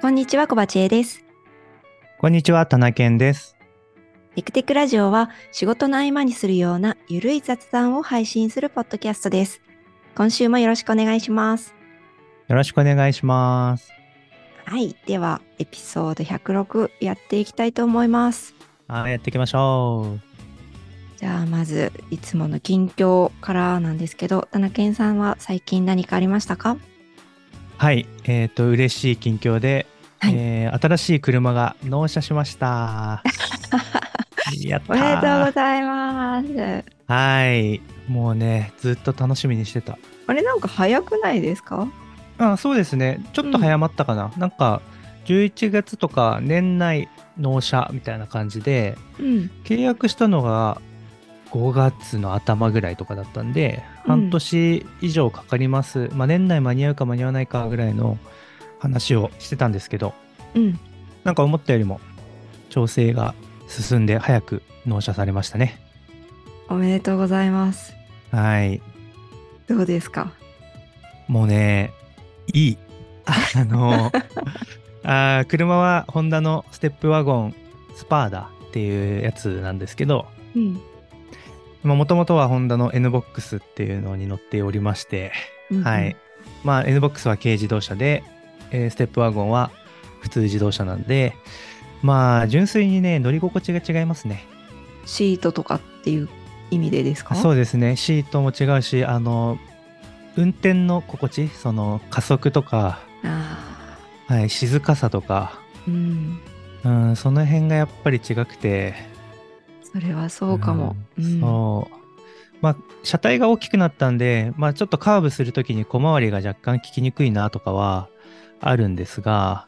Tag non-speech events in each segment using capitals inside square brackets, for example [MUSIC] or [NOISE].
こんにちは、小鉢恵です。こんにちは、田中健です。テクテクラジオは仕事の合間にするようなゆるい雑談を配信するポッドキャストです。今週もよろしくお願いします。よろしくお願いします。はい。では、エピソード106やっていきたいと思います。はい、やっていきましょう。じゃあ、まず、いつもの近況からなんですけど、田中健さんは最近何かありましたか？はい、えっ、と、嬉しい近況で、はいえー新しい車が納車しました。[LAUGHS] やったおめでとうごーざいます。はい、もうね、ずっと楽しみにしてた。あれなんか早くないですか？あ、そうですね。ちょっと早まったかな。なんか、11月とか年内納車みたいな感じで、うん。契約したのが5月の頭ぐらいとかだったんで、うん半年以上かかります、まあ、年内間に合うか間に合わないかぐらいの話をしてたんですけどうん。なんか思ったよりも調整が進んで早く納車されましたねおめでとうございます。はいどうですか？もうねいいあの [LAUGHS] あー車はホンダのステップワゴンスパーダっていうやつなんですけどうん。もともとはホンダの NBOX っていうのに乗っておりまして、うんはい。。まあ NBOX は軽自動車で、えーステップワゴンは普通自動車なんで、まあ純粋にね、乗り心地が違いますね。シートとかっていう意味でですか？そうですね、シートも違うし、あの、運転の心地、その加速とか、あはい、静かさとか、ーうん。うん、その辺がやっぱり違くて、それはそうかも。ううんんそう。まあ、車体が大きくなったんで、まあ、ちょっとカーブするときに小回りが若干効きにくいなとかはあるんですが、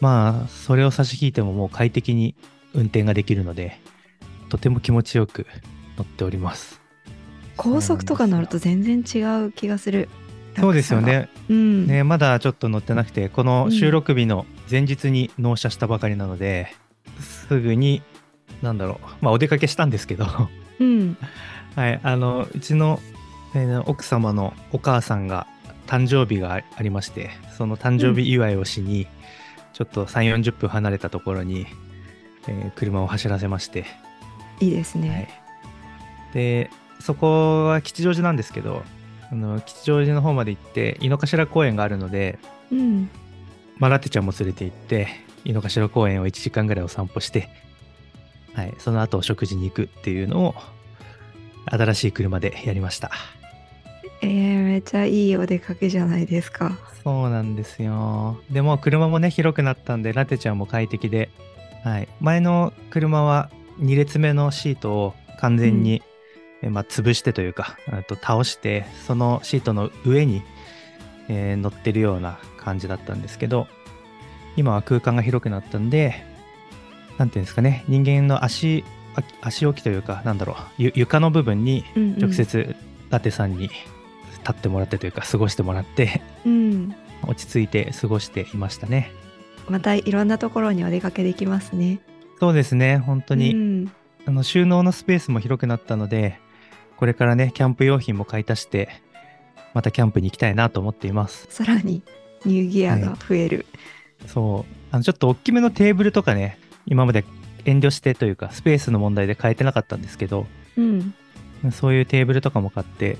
まあ、それを差し引いてももう快適に運転ができるので、とても気持ちよく乗っております。高速とか乗ると全然違う気がする。そうですよね。うん。ね、まだちょっと乗ってなくて、この収録日の前日に納車したばかりなので、すぐに、なんだろう、まあ、お出かけしたんですけど、うん。[LAUGHS] はい、あのうちの、えー奥様のお母さんが誕生日があありましてその誕生日祝いをしに、ちょっと3 4 0分離れたところに、えー車を走らせまして、いいですはいね。、でそこは吉祥寺なんですけどあの吉祥寺の方まで行って井の頭公園があるので、うん。まあ、ラテちゃんも連れて行って井の頭公園を1時間ぐらいお散歩して、はい、その後お食事に行くっていうのを新しい車でやりました。えー、めっちゃいいお出かけじゃないですか。そうなんですよ。でも車もね、広くなったんで、ラテちゃんも快適で、はい。前の車は2列目のシートを完全に、えまあ、潰してというか、あと倒して、そのシートの上に、えー乗ってるような感じだったんですけど、今は空間が広くなったんで、なんていうんですかね、人間の足、あ足置きというか、なんだろう、ゆ床の部分に。直。接ラテさんに立ってもらってというか、過ごしてもらって、うん。落ち着いて過ごしていましたね。またいろんなところにお出かけできますね。そうですね、本当に、うん。あの収納のスペースも広くなったので、これからね、キャンプ用品も買い足して、またキャンプに行きたいなと思っています。さらにニューギアが増える。そう、あのちょっと大きめのテーブルとかね、今まで遠慮してというか、スペースの問題で買えてなかったんですけど、うん。そういうテーブルとかも買って、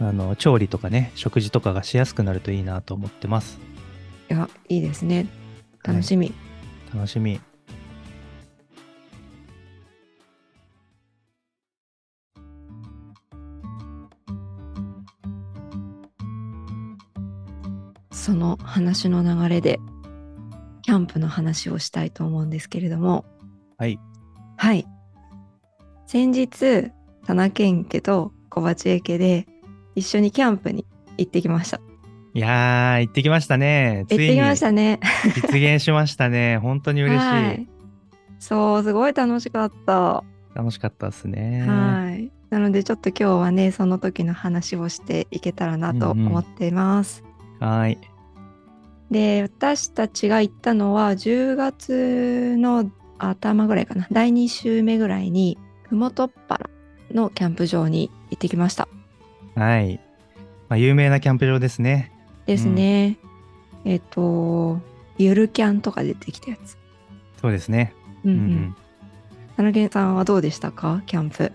あの調理とかね、食事とかがしやすくなるといいなと思ってます。いや、いいですね。楽しみ。楽しみ。その話の流れで、キャンプの話をしたいと思うんですけれども、はい。はい。先日、田中健家と小鉢家家で一緒にキャンプに行ってきました。いやー、行ってきましたね。行ってきましたね。実現しましたね。[LAUGHS] 本当に嬉しい。はい。そう、すごい楽しかった。楽しかったですね。はい。なのでちょっと今日はね、その時の話をしていけたらなとうんうん思っています。はい。で、私たちが行ったのは10月の頭ぐらいかな。第2週目ぐらいに、ふもとっぱらのキャンプ場に行ってきました。はい。まあ、有名なキャンプ場ですね。ですね。えっと、ゆるキャンとか出てきたやつ。そうですね。うんううんん。田中さんはどうでしたか？キャンプ。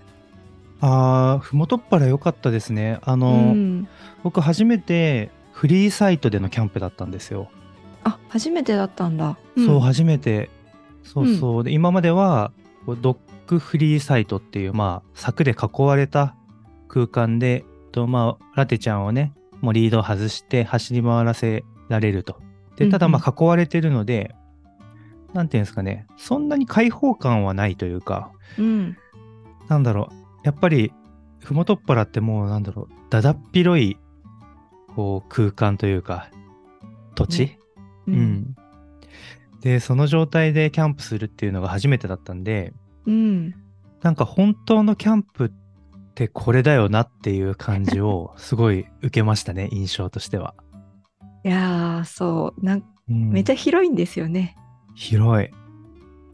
ああ、ふもとっぱら良かったですね。あの、うん、僕初めてフリーサイトでのキャンプだったんですよ。あ初めてだったんだ。そう、ん初めて。そうそう。で、今までは、ドッグフリーサイトっていう、まあ、柵で囲われた空間で、とまあ、ラテちゃんをね、もうリードを外して走り回らせられると。で、ただ、まあ、囲われてるので、なんていうんですかね、そんなに開放感はないというか、うんなんだろう、やっぱり、ふもとっぱらってもう、なんだろう、だだっ広い、こう、空間というか、土地、ねううんん。で、その状態でキャンプするっていうのが初めてだったんで、うんなんか本当のキャンプってこれだよなっていう感じを [LAUGHS] すごい受けましたね、印象としては。いやーそうなんうんめっちゃ広いんですよね。広い。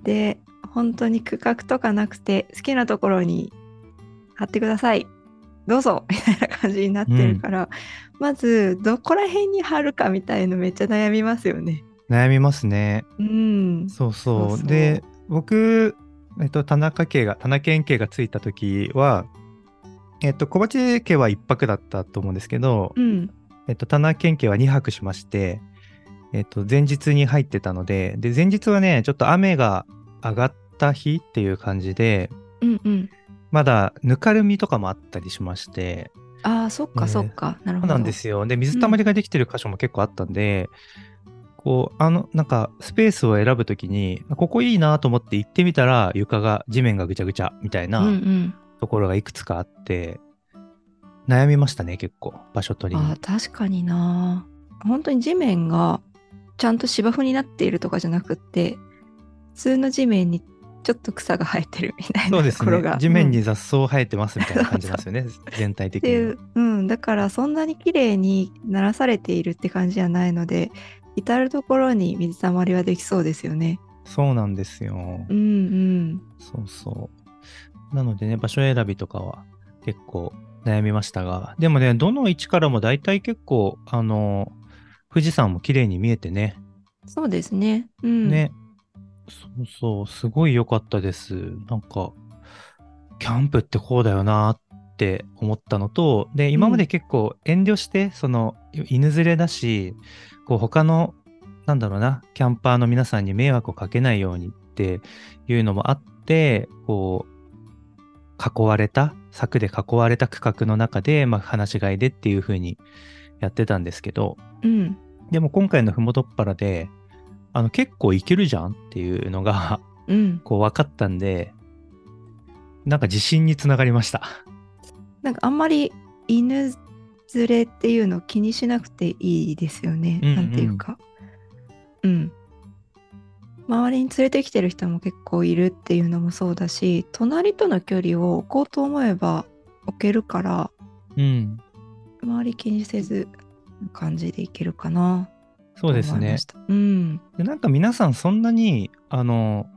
で本当に区画とかなくて好きなところに貼ってくださいどうぞみたいな感じになってるから、まずどこら辺に貼るかみたいのめっちゃ悩みますよね。悩みますね。うんそうそう。で、僕、えっと、田中家が、田中県家がついた時は、えっと、小鉢家は1泊だったと思うんですけど、うんえっと、田中県家は2泊しまして、えっと、前日に入ってたので、で、前日はね、ちょっと雨が上がった日っていう感じで、うんうんまだぬかるみとかもあったりしまして、ああそっかねそっか、なるほど。そうなんですよ。で、水たまりができてる箇所も結構あったんで、こう、あの、なんか、スペースを選ぶときに、ここいいなと思って行ってみたら、床が、地面がぐちゃぐちゃみたいうんうなんところがいくつかあって、悩みましたね、結構、場所取りにあー。確かにな本当に地面がちゃんと芝生になっているとかじゃなくって普通の地面にちょっと草が生えてるみたいなところが。。ね地面うんに雑草生えてますみたいな感じなんですよね、[LAUGHS] 全体的にう、うん、だからそんなに綺麗にならされているって感じじゃないので至る所に水たまりはできそうですよね。そうなんですよ。うんうんそうそう。なのでね、場所選びとかは結構悩みましたが、でもね、どの位置からも大体結構、あの、富士山も綺麗に見えてね、そうですね。うん、ね、そうそう、すごい良かったです。なんか、キャンプってこうだよなって思ったのと、で、今まで結構遠慮して、その、犬連れだし、こう、他の、なんだろうな、キャンパーの皆さんに迷惑をかけないようにっていうのもあって、こう、囲われた、柵で囲われた区画の中で、まあ、話し飼いでっていう風にやってたんですけど、うん、でも今回のふもとっぱらで、あの結構いけるじゃんっていうのが、うん。こう分かったんで、なんか自信につながりました。なんかあんまり犬連れっていうのを気にしなくていいですよね。うんうんなんていうか。うん。周りに連れてきてる人も結構いるっていうのもそうだし、隣との距離を置こうと思えば置けるから、うん。周り気にせずな感じでいけるかな。そうですね。うん。でなんか皆さんそんなに、あの、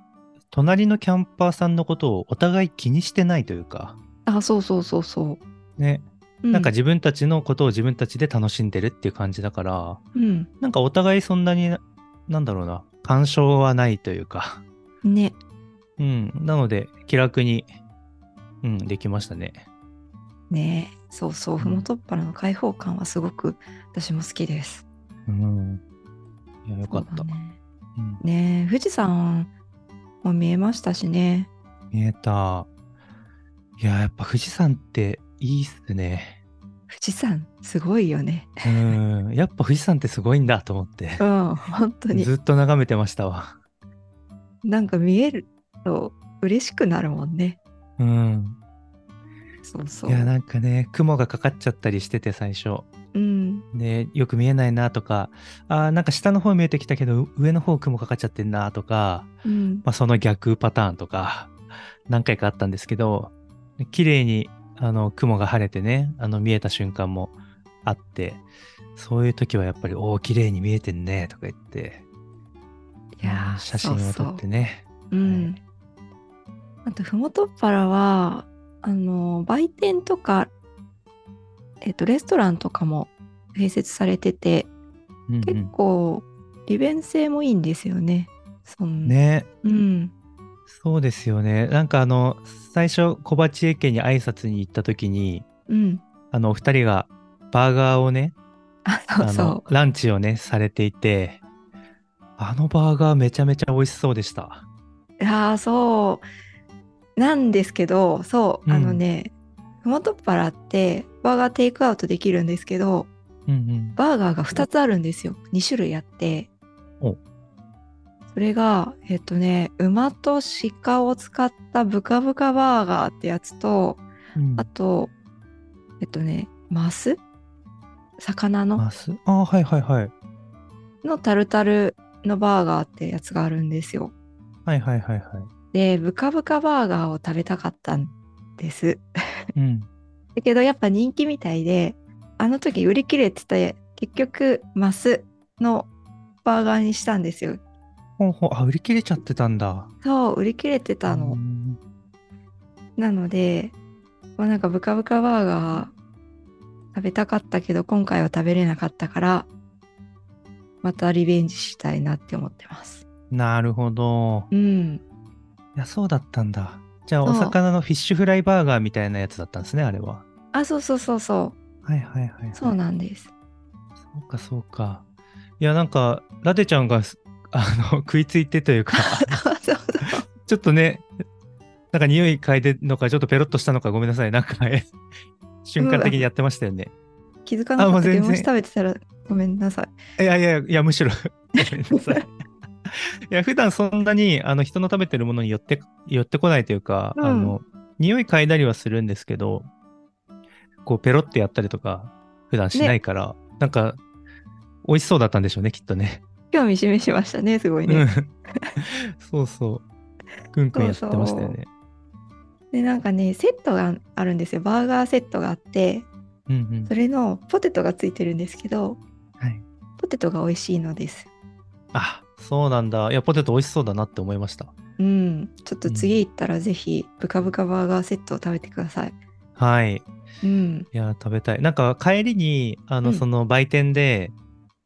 隣のキャンパーさんのことをお互い気にしてないというか、あ、そうそうそうそう。ね、うなんか自分たちのことを自分たちで楽しんでるっていう感じだから、うん。なんかお互いそんなに、なんだろうな、干渉はないというか、ね。うん。なので、気楽に、うん、できましたね。ねそうそう。ふもとっぱらの開放感はすごく私も好きです。うん。いや、よかった。ねうん、ねえ富士山も見えましたしね。見えた。いや、やっぱ富士山っていいっすね。富士山すごいよね。うん。やっぱ富士山ってすごいんだと思ってう。ん、本当に。ずっと眺めてましたわ。なんか見えると嬉しくなるもんね。うん。そうそう。いや、なんかね、雲がかかっちゃったりしてて、最初。うん。で、よく見えないなとか、あーなんか下の方見えてきたけど、上の方雲かかっちゃってんなとか、うん。まあ、その逆パターンとか、何回かあったんですけど、綺麗に、あの、雲が晴れてね、あの、見えた瞬間もあって、そういう時はやっぱり、おお、綺麗に見えてんね、とか言って、いやーうん写真を撮ってね。そうそううん。あと、ふもとっぱらは、あの、売店とか、えっと、レストランとかも併設されてて、うんうん結構利便性もいいんですよね。そんね。うん。そうですよね。なんかあの、最初、小鉢家家に挨拶に行った時に、うん。あの、お二人がバーガーをね、ランチをね、されていて、あのバーガーめちゃめちゃ美味しそうでした。う。いやーそう。なんですけど、そう、うんあのね、ふもとっぱらってバーガーテイクアウトできるんですけど、うんうん。バーガーが2つあるんですよ。2種類あって。おそれが、えっとね、馬と鹿を使ったブカブカバーガーってやつと、うんあと、えっとね、マス？魚の？マス？ああ、はいはいはい。のタルタルのバーガーってやつがあるんですよ。はいはいはいはい。で、ブカブカバーガーを食べたかったんです。うん。だけどやっぱ人気みたいで、あの時売り切れてて、結局マスのバーガーにしたんですよ。ほうほう、あ、売り切れちゃってたんだ。そう、売り切れてたの。うんなので、まあ、なんかブカブカバーガー食べたかったけど、今回は食べれなかったから、またリベンジしたいなって思ってます。なるほど。うん。いや、そうだったんだ。じゃあ、お魚のフィッシュフライバーガーみたいなやつだったんですね、あれは。あ、そうそうそうそはいはいはい、はい。う。そうなんです。そうか、そうか。いや、なんか、ラテちゃんが、す [LAUGHS] あの、食いついてというか、[LAUGHS] そうそうそう。ちょっとね、なんか匂い嗅いでるのか、ちょっとペロッとしたのか、ごめんなさい。なんか、え [LAUGHS] 瞬間的にやってましたよね。気づかなかったけど、あもう全然もし食べてたらごめんなさい。いやいやいや、むしろ、ごめんなさい。[LAUGHS] いや、普段そんなに、あの、人の食べてるものに寄って、寄ってこないというか、うんあの、匂い嗅いだりはするんですけど、こう、ペロってやったりとか、普段しないから、なんか、美味しそうだったんでしょうね、きっとね。興味示しましたね、すごいうんね。[LAUGHS] そうそう。くんくんやってましたよね。で、なんかね、セットがあるんですよ。バーガーセットがあって、うんうんそ。れのポテトがついてるんですけど、はい。ポテトが美味しいのです。あ、そうなんだ。いや、ポテト美味しそうだなって思いました。うん。ちょっと次行ったらぜひ、ブカブカバーガーセットを食べてください。はい。うん。いや、食べたい。なんか、帰りに、あの、うんその売店で、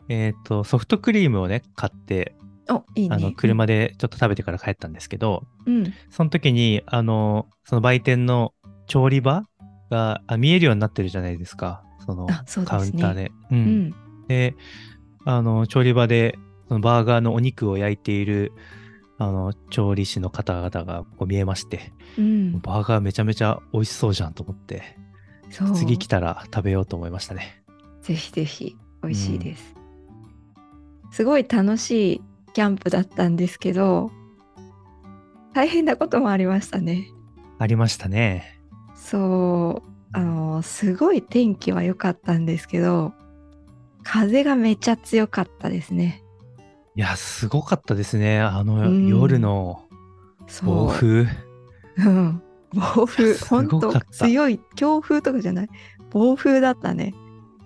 えっ、と、ソフトクリームをね、買って、お、いいね。あの、車でちょっと食べてから帰ったんですけど、うん。その時に、あの、その売店の調理場があ見えるようになってるじゃないですか。そのカウンターで。う。うんん。で、あの、調理場で、そのバーガーのお肉を焼いている、あの、調理師の方々がこう見えまして、うん。バーガーめちゃめちゃ美味しそうじゃんと思って。次来たら食べようと思いましたね。ぜひぜひ、美味しいです。すごい楽しいキャンプだったんですけど、大変なこともありましたね。ありましたね。そう、あの、すごい天気は良かったんですけど、風がめちゃ強かったですね。いや、すごかったですね。あの、うん夜の。暴風。うん。暴風、す本当強い、強風とかじゃない。暴風だったね。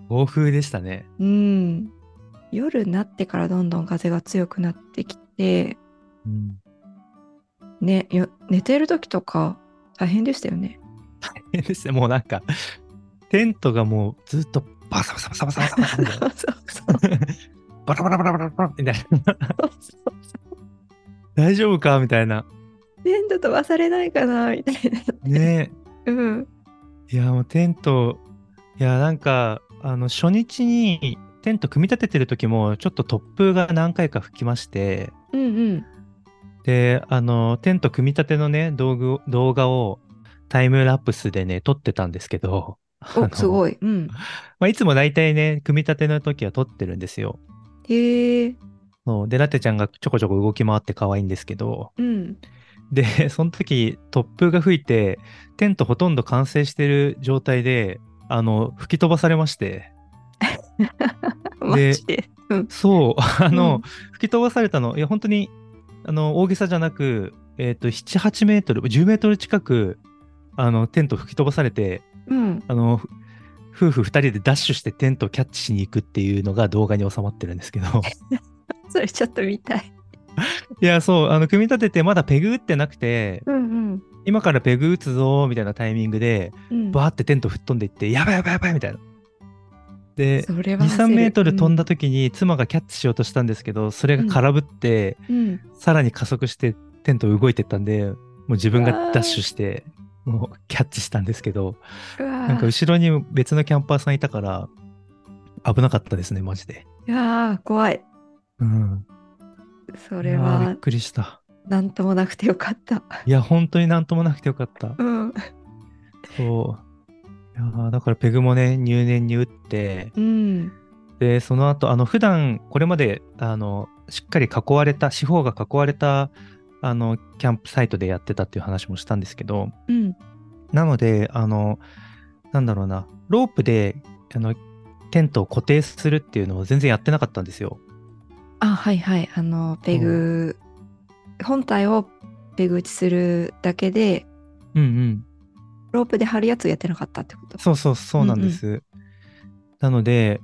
暴風でしたね。うん。夜になってからどんどん風が強くなってきて、うん。ね、よ寝てる時とか大変でしたよね。大変ですね。もうなんか、テントがもうずっとバサバサバサバサバサバサ [LAUGHS] バラバラバラバラバラみたいな。大丈夫かみたいな。テント飛ばされないかなみたいな。ねうん。いや、もうテント、いや、なんか、あの、初日にテント組み立ててる時も、ちょっと突風が何回か吹きまして、うんうん。で、あの、テント組み立てのね、道具動画をタイムラプスでね、撮ってたんですけど、すごい。うん。[LAUGHS] まあ、いつも大体ね、組み立ての時は撮ってるんですよ。へえ。そうで、ラテちゃんがちょこちょこ動き回って可愛いんですけど、うん。で、[LAUGHS] その時、突風が吹いて、テントほとんど完成してる状態で、あの、吹き飛ばされまして、[LAUGHS] マジで。うん。そう、[LAUGHS] あの、うん吹き飛ばされたの、いや、本当に、あの、大げさじゃなく、えっ、と、7、8メートル、10メートル近く、あの、テント吹き飛ばされて、うん。あの、ふ夫婦2人でダッシュしてテントをキャッチしに行くっていうのが動画に収まってるんですけど、[LAUGHS] それちょっと見たい。[LAUGHS] いや、そう、あの、組み立ててまだペグ打ってなくて、うん今からペグ打つぞ、みたいなタイミングで、うん。うん。バーってテント吹っ飛んでいって、やばいやばいやばいみたいな。で、それは2、3メートル飛んだ。だ時に妻がキャッチしようとしたんですけど、それが空振って、うん。さらに加速してテント動いてったんで、もう自分がダッシュして、もうキャッチしたんですけど、なんか後ろに別のキャンパーさんいたから、危なかったですね、マジで。いやー怖い。うん。それいやーびはっくりした。なんともなくてよかった。いや、本当になんともなくてよかった。うん。そう。いやーだからペグもね、入念に打って、うん。で、その後、あの、普段、これまで、あの、しっかり囲われた、四方が囲われた、あの、キャンプサイトでやってたっていう話もしたんですけど、うん。なので、あの、なんだろうな、ロープで、あの、テントを固定するっていうのを全然やってなかったんですよ。あ、はいはい。あの、ペグ、本体をペグ打ちするだけで、うんうん。ロープで貼るやつやってなかったってこと？そうそう、そうなんです。なので、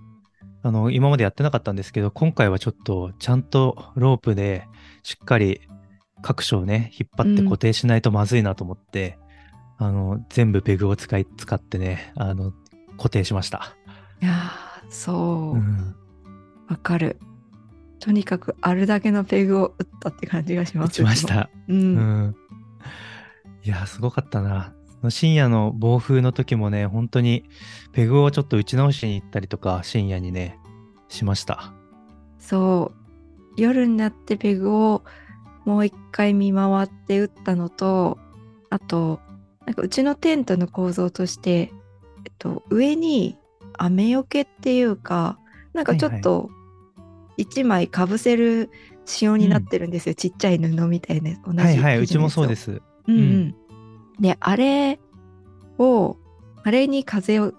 あの、今までやってなかったんですけど、今回はちょっと、ちゃんとロープで、しっかり各所をね、引っ張ってうん固定しないとまずいなと思って、あの、全部ペグを使い、使ってね、あの、固定しました。いやーそうう。ん。わかる。とにかくあるだけのペグを打ったって感じがします。打ちまし。た。う。うんん。いや、すごかったな。深夜の暴風の時もね、本当にペグをちょっと打ち直しに行ったりとか、深夜にね、しました。そう。夜になってペグをもう一回見回って打ったのと、あと、なんかうちのテントの構造として、えっと、上に雨よけっていうか、なんかちょっと一枚かぶせる仕様になってるんですよ。ちっちゃい布みたいな同じはいはい、うちもそうです。うんう。うんで、あれを、あれに風を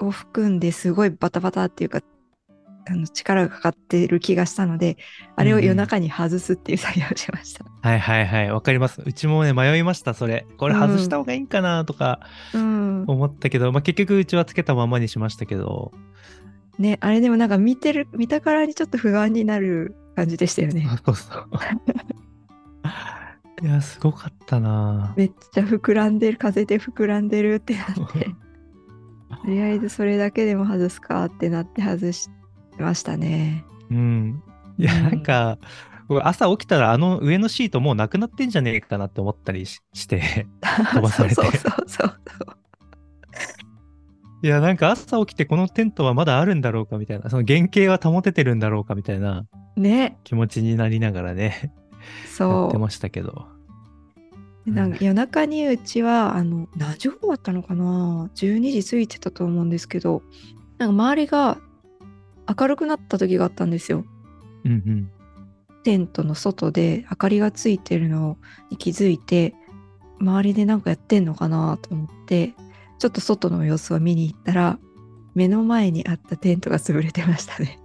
を含んですごいバタバタっていうか、あの力がかかってる気がしたので、あれを夜中に外すっていう作業をしました。はいはいはい、わかります。うちもね、迷いました、それ。これ外した方がいいんかなとかうん。思ったけど、まあ結局うちはつけたままにしましたけど、ね、あれでもなんか見てる、見たからにちょっと不安になる感じでしたよね。[LAUGHS] そうそう。いや、すごかったなめっちゃ膨らんでる、風で膨らんでるってなって、とりあえずそれだけでも外すかってなって外しましたね。うん。いや、うんなんか、僕朝起きたらあの上のシートもうなくなってんじゃねえかなって思ったりしして。[LAUGHS] 飛ばされてそうそうそうそう。いや、なんか朝起きてこのテントはまだあるんだろうかみたいな、その原型は保ててるんだろうかみたいなね、気持ちになりながらね、やそう。ってましたけど。でなんか夜中にうちはあの何時頃だったのかな？12時過ぎてたと思うんですけどなんか周りが明るくなった時があったんですようんうん。テントの外で明かりがついてるのに気づいて周りでなんかやってんのかなと思ってちょっと外の様子を見に行ったら目の前にあったテントが潰れてましたね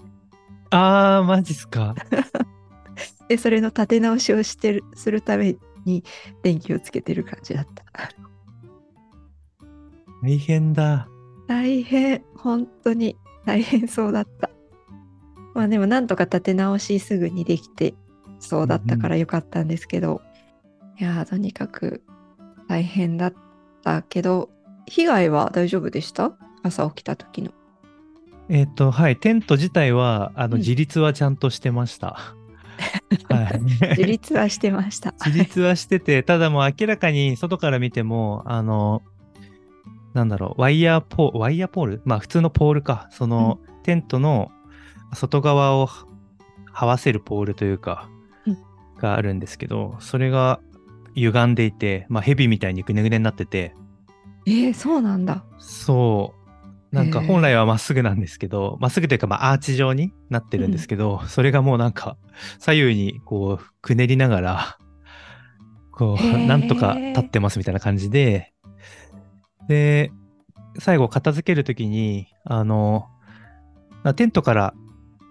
あー、マジっすか。[LAUGHS] でそれの立て直しをしてるするために電気をつけてる感じだった大変だ。大変本当に大変そうだったまあでもなんとか立て直しすぐにできてそうだったからよかったんですけど、いやーとにかく大変だったけど被害は大丈夫でした？朝起きた時の。えっ、と、はい、テント自体は、あの、うん。自立はちゃんとしてました。[LAUGHS] はい。自立はしてました。自立はしてて、ただもう明らかに外から見ても、あの、なんだろう、ワイヤーポール、ワイヤーポール？まあ普通のポールか。その、テントの外側を這わせるポールというか、うん。があるんですけど、それが歪んでいて、まあヘビみたいにぐねぐねになってて、えー、そうなんだ。そう。なんか本来はまっすぐなんですけど、まっすぐというかまあアーチ状になってるんですけど、それがもうなんか左右にこうくねりながら、こう、なんとか立ってますみたいな感じで、で、最後片付けるときに、あの、なテントから、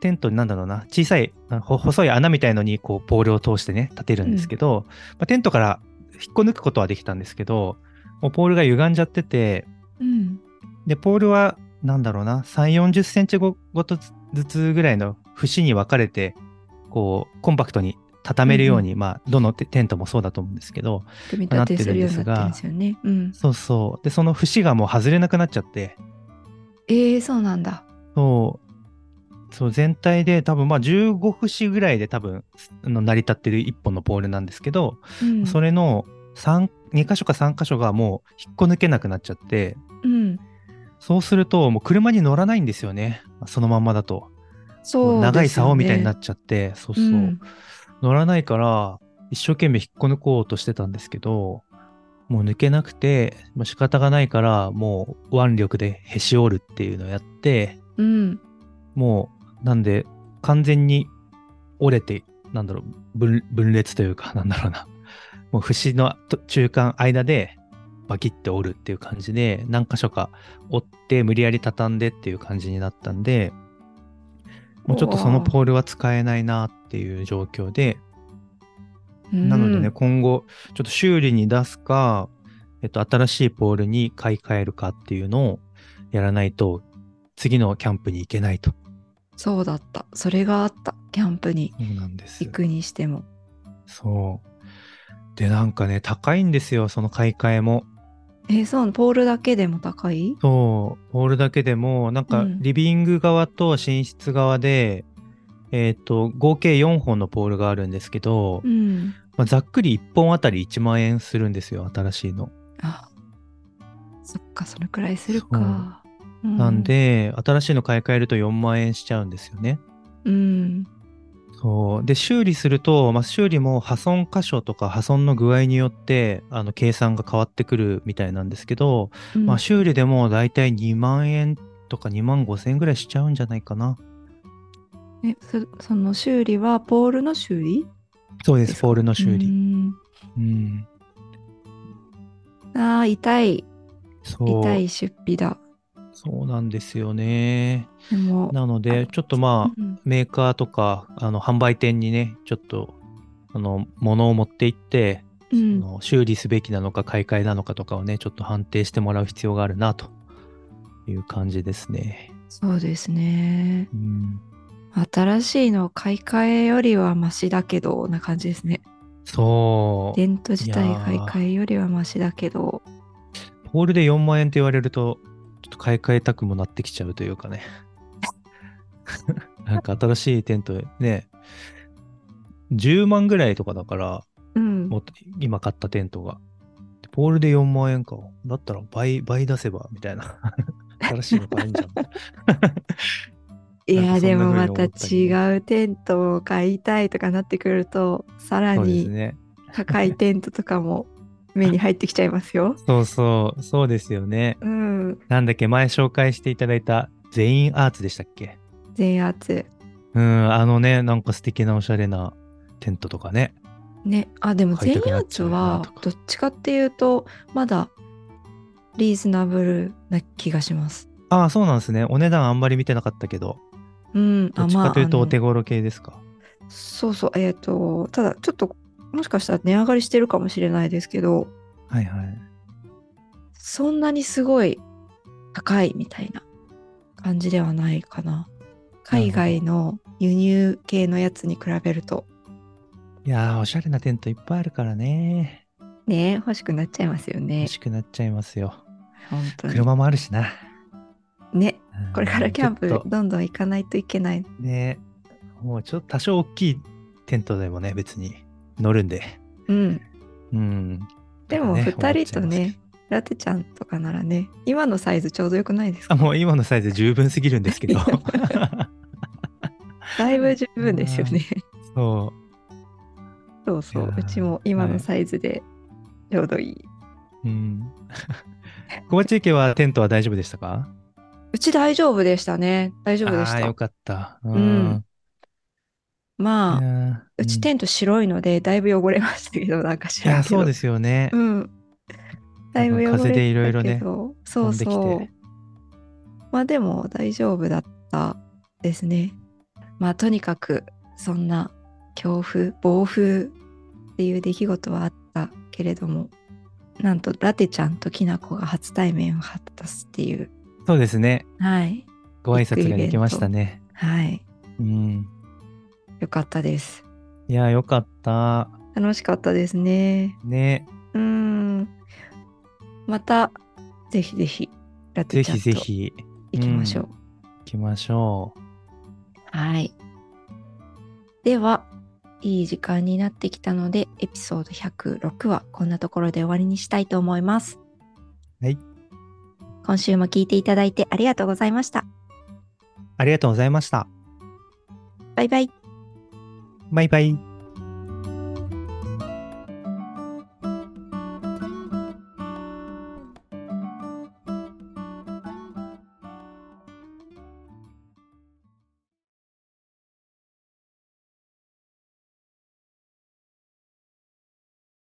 テントになんだろうな、小さい、細い穴みたいのにこうポールを通してね、立てるんですけど、まあ、テントから引っこ抜くことはできたんですけど、もうポールが歪んじゃってて、うん。で、ポールは、なんだろうな、3、40センチごごとずつぐらいの節に分かれて、こう、コンパクトに畳めるように、まあ、どのテテントもそうだと思うんですけど、組み立てするようになってるんですよねうん。そうそう。で、その節がもう外れなくなっちゃって、えー、そうなんだ。そう、そう、全体で多分まあ15節ぐらいで多分、成り立ってる1本のポールなんですけど、うん、それの3、2箇所か3箇所がもう引っこ抜けなくなっちゃって、うん、そうするともう車に乗らないんですよね。そのまんまだと。そう長い竿みたいになっっちゃって、そうそう。うん乗らないから、一生懸命引っこ抜こうとしてたんですけど、もう抜けなくて、もう仕方がないから、もう腕力でへし折るっていうのをやって、うん、もう、なんで、完全に折れて、なんだろう、分分裂というか、[LAUGHS] なんだろうな。もう節の中間、間で、バキって折るっていう感じで、何箇所か折って、無理やり畳んでっていう感じになったんで、もうちょっとそのポールは使えないなっていう状況で、なのでね、今後、ちょっと修理に出すか、えっと、新しいポールに買い替えるかっていうのをやらないと、次のキャンプに行けないと。そうだった。それがあった。キャンプに行。くにしても。そう。で、なんかね、高いんですよ、その買い替えも。えーそう、ポールだけでも高い？そう、ポールだけでも、なんかうんリビング側と寝室側で、えっと、合計4本のポールがあるんですけど、うん。まあ、ざっくり1本あたり1万円するんですよ、新しいの。あ、そっか、そのくらいするか。うなん、で、新しいの買い替えると4万円しちゃうんですよね。うん。そう。で、修理すると、まあ、修理も破損箇所とか破損の具合によって、あの、計算が変わってくるみたいなんですけど、うんまあ、修理でもだいたい2万円とか2万5千円ぐらいしちゃうんじゃないかな。えそその修理はポールの修理？そうで、ですポールの修理。うんうん。ああ、痛い。痛い出費だ。そうなんですよね。なので、ちょっとまあ、うんメーカーとか、あの、販売店にね、ちょっと、あの、物を持って行って、うんその修理すべきなのか買い替えなのかとかをね、ちょっと判定してもらう必要があるな、という感じですね。そうですね。うん。新しいの買い替えよりはマシだけど、な感じですね。そう。テント自体買い替えよりはマシだけど、ポールで4万円って言われると、ちょっと買い替えたくもなってきちゃうというかね。[LAUGHS] なんか新しいテントね、10万ぐらいとかだから、うん。今買ったテントが。ポールで4万円か。だったら倍、倍出せば、みたいな。[LAUGHS] 新しいの買えんじゃん。いや、でもまた違うテントを買いたいとかなってくると、さらにね。高いテントとかも目に入ってきちゃいますよ。そうそう、そうですよね。うん。なんだっけ、前紹介していただいた全員アーツでしたっけ？全圧。うん、あのね、なんか素敵なおしゃれなテントとかね。ね。あ、でも全圧たくなっちゃうなはどっちかっていうと、まだリーズナブルな気がします。ああ、そうなんですね。お値段あんまり見てなかったけど、うん。どっちかというとあお手頃系ですか？そうそう。えっ、と、ただちょっと、もしかしたら値上がりしてるかもしれないですけど、はいはい。そんなにすごい高いみたいな感じではないかな。海外の輸入系のやつに比べると、いやー、おしゃれなテントいっぱいあるからね。ね、欲しくなっちゃいますよね欲。しくなっちゃいますよ。本当に。車もあるしな。ね、うんこれからキャンプどんどん行かないといけない。ね、もうちょっと多少大きいテントでもね、別に乗るんで。うん。うん。でもね2人と。ね、ラテちゃんとかならね、今のサイズちょうどよくないですか？もう今のサイズ十分すぎるんですけど。だいぶ十分ですよね。そそうそいうや。ーうちも今のはいサイズでちょうどいい。う。うん。小町池はテントは大丈夫でしたか？うち大丈夫でしたね。大丈夫でしああー、よた。かった。ううん。まあ、うちんテント白いので、だいぶ汚れましたけど、なんか知いや、らんけど。そうですよね。うん。だいぶ汚れてたけど。風でいろいろねそうそうて。まあでも大丈夫だったですね。まあとにかくそんな強風、暴風っていう出来事はあったけれども、なんとラテちゃんときなこが初対面を果たすっていう。そうですね。はい。ご挨拶ができましたね。はい。うん。よかったです。いや、よかった。楽しかったですね。ね。うーん。また、ぜひぜひ、ラテぜちゃんとひぜひ行きましょう。行きましょう。はい。では、いい時間になってきたので、エピソード106はこんなところで終わりにしたいと思います。はい。今週も聞いていただいてありがとうございました。ありがとうございました。バイバイ。バイバイ。